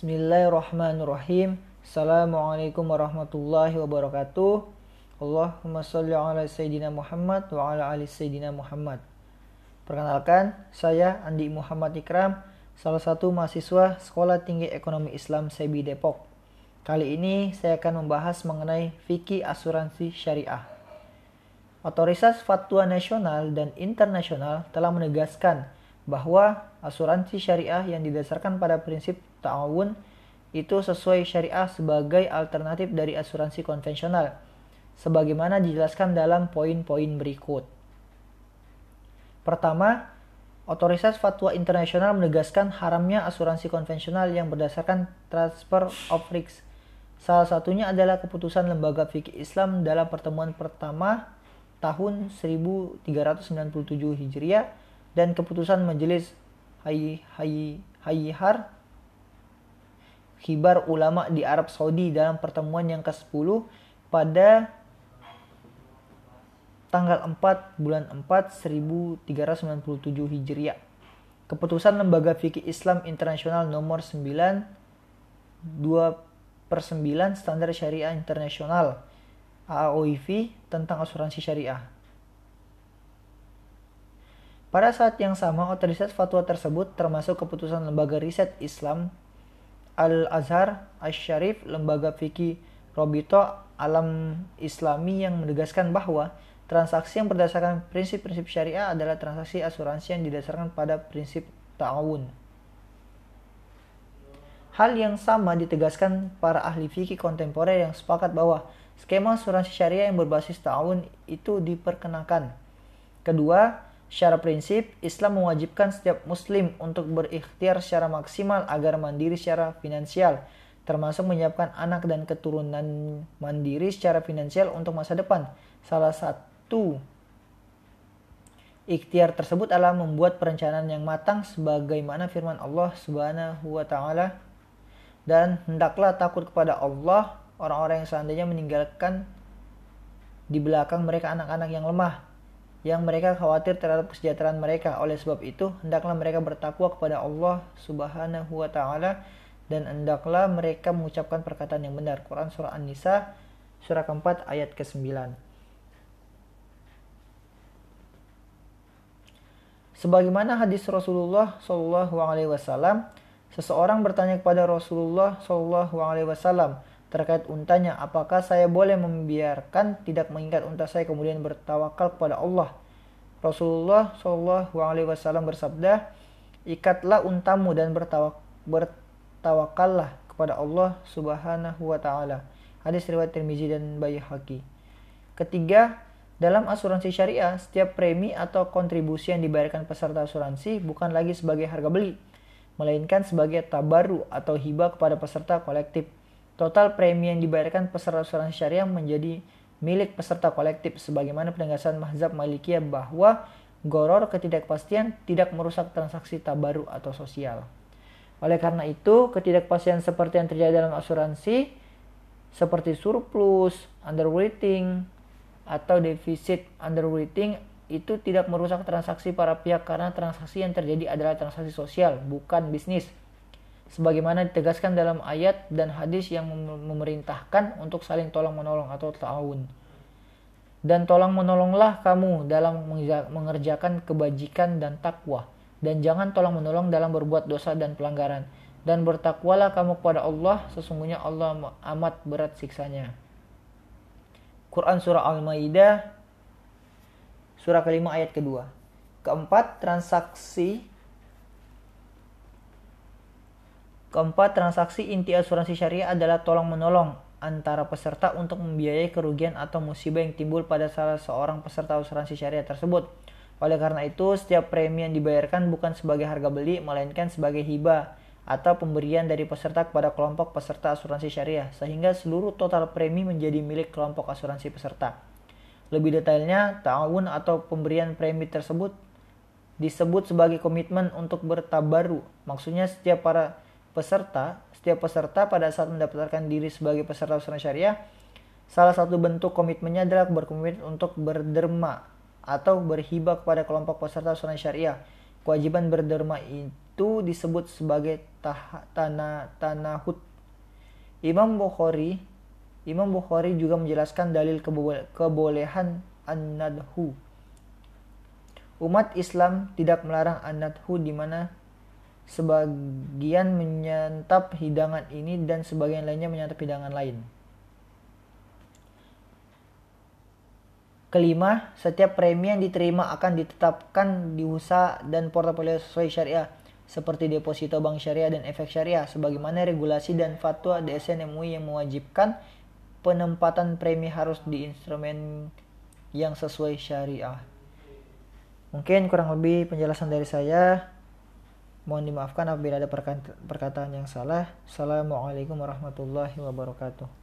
Bismillahirrahmanirrahim. Assalamualaikum warahmatullahi wabarakatuh. Allahumma salli ala Sayyidina Muhammad wa ala ali Sayyidina Muhammad. Perkenalkan, saya Andi Muhammad Ikram, salah satu mahasiswa Sekolah Tinggi Ekonomi Islam SEBI Depok. Kali ini saya akan membahas mengenai fikih asuransi syariah. Otoritas Fatwa Nasional dan Internasional telah menegaskan bahwa asuransi syariah yang didasarkan pada prinsip ta'awun itu sesuai syariah sebagai alternatif dari asuransi konvensional, sebagaimana dijelaskan dalam poin-poin berikut. Pertama, Otoritas Fatwa Internasional menegaskan haramnya asuransi konvensional yang berdasarkan transfer of risk. Salah satunya adalah keputusan Lembaga Fikih Islam dalam pertemuan pertama tahun 1397 Hijriah dan keputusan Majelis Hayy Hayyihar Khibar Ulama di Arab Saudi dalam pertemuan yang ke-10 pada tanggal 4 bulan 4 1397 Hijriah. Keputusan Lembaga Fikih Islam Internasional nomor 9 2 per 9 Standar Syariah Internasional AOIV tentang asuransi syariah. Pada saat yang sama, otoritas fatwa tersebut termasuk keputusan Lembaga Riset Islam Al-Azhar Asy-Syarif, Lembaga Fikih Robito Alam Islami yang menegaskan bahwa transaksi yang berdasarkan prinsip-prinsip syariah adalah transaksi asuransi yang didasarkan pada prinsip ta'awun. Hal yang sama ditegaskan para ahli fikih kontemporer yang sepakat bahwa Skema asuransi syariah yang berbasis ta'awun itu diperkenakan. Kedua, secara prinsip, Islam mewajibkan setiap muslim untuk berikhtiar secara maksimal agar mandiri secara finansial, termasuk menyiapkan anak dan keturunan mandiri secara finansial untuk masa depan. Salah satu ikhtiar tersebut adalah membuat perencanaan yang matang sebagaimana firman Allah Subhanahu wa taala dan hendaklah takut kepada Allah orang-orang yang seandainya meninggalkan di belakang mereka anak-anak yang lemah yang mereka khawatir terhadap kesejahteraan mereka. Oleh sebab itu, hendaklah mereka bertakwa kepada Allah Subhanahu wa taala dan hendaklah mereka mengucapkan perkataan yang benar. Quran surah An-Nisa surah keempat ayat ke-9. Sebagaimana hadis Rasulullah Shallallahu alaihi wasallam, seseorang bertanya kepada Rasulullah Shallallahu alaihi wasallam, terkait untanya, apakah saya boleh membiarkan tidak mengingat unta saya kemudian bertawakal kepada Allah? Rasulullah Shallallahu Alaihi Wasallam bersabda, ikatlah untamu dan bertawak, bertawakallah kepada Allah Subhanahu Wa Taala. Hadis riwayat Tirmizi dan Baihaqi. Ketiga, dalam asuransi syariah, setiap premi atau kontribusi yang dibayarkan peserta asuransi bukan lagi sebagai harga beli, melainkan sebagai tabaru atau hibah kepada peserta kolektif Total premi yang dibayarkan peserta asuransi syariah menjadi milik peserta kolektif sebagaimana penegasan mazhab Malikiyah bahwa goror ketidakpastian tidak merusak transaksi tabaru atau sosial. Oleh karena itu, ketidakpastian seperti yang terjadi dalam asuransi seperti surplus, underwriting, atau defisit underwriting itu tidak merusak transaksi para pihak karena transaksi yang terjadi adalah transaksi sosial, bukan bisnis sebagaimana ditegaskan dalam ayat dan hadis yang memerintahkan untuk saling tolong menolong atau ta'awun. Dan tolong menolonglah kamu dalam mengerjakan kebajikan dan takwa dan jangan tolong menolong dalam berbuat dosa dan pelanggaran dan bertakwalah kamu kepada Allah sesungguhnya Allah amat berat siksanya. Quran surah Al-Maidah surah kelima ayat kedua. Keempat, transaksi Keempat, transaksi inti asuransi syariah adalah tolong-menolong antara peserta untuk membiayai kerugian atau musibah yang timbul pada salah seorang peserta asuransi syariah tersebut. Oleh karena itu, setiap premi yang dibayarkan bukan sebagai harga beli, melainkan sebagai hibah atau pemberian dari peserta kepada kelompok peserta asuransi syariah, sehingga seluruh total premi menjadi milik kelompok asuransi peserta. Lebih detailnya, ta'awun atau pemberian premi tersebut disebut sebagai komitmen untuk bertabaru. Maksudnya setiap para peserta, setiap peserta pada saat mendaftarkan diri sebagai peserta asuransi syariah, salah satu bentuk komitmennya adalah berkomitmen untuk berderma atau berhibah kepada kelompok peserta asuransi syariah. Kewajiban berderma itu disebut sebagai tanah tanahut. Imam Bukhari Imam Bukhari juga menjelaskan dalil kebolehan an-nadhu. Umat Islam tidak melarang an-nadhu di mana sebagian menyantap hidangan ini dan sebagian lainnya menyantap hidangan lain. Kelima, setiap premi yang diterima akan ditetapkan di usaha dan portofolio sesuai syariah, seperti deposito bank syariah dan efek syariah, sebagaimana regulasi dan fatwa DSN MUI yang mewajibkan penempatan premi harus di instrumen yang sesuai syariah. Mungkin kurang lebih penjelasan dari saya. Mohon dimaafkan apabila ada perkataan yang salah. Assalamualaikum warahmatullahi wabarakatuh.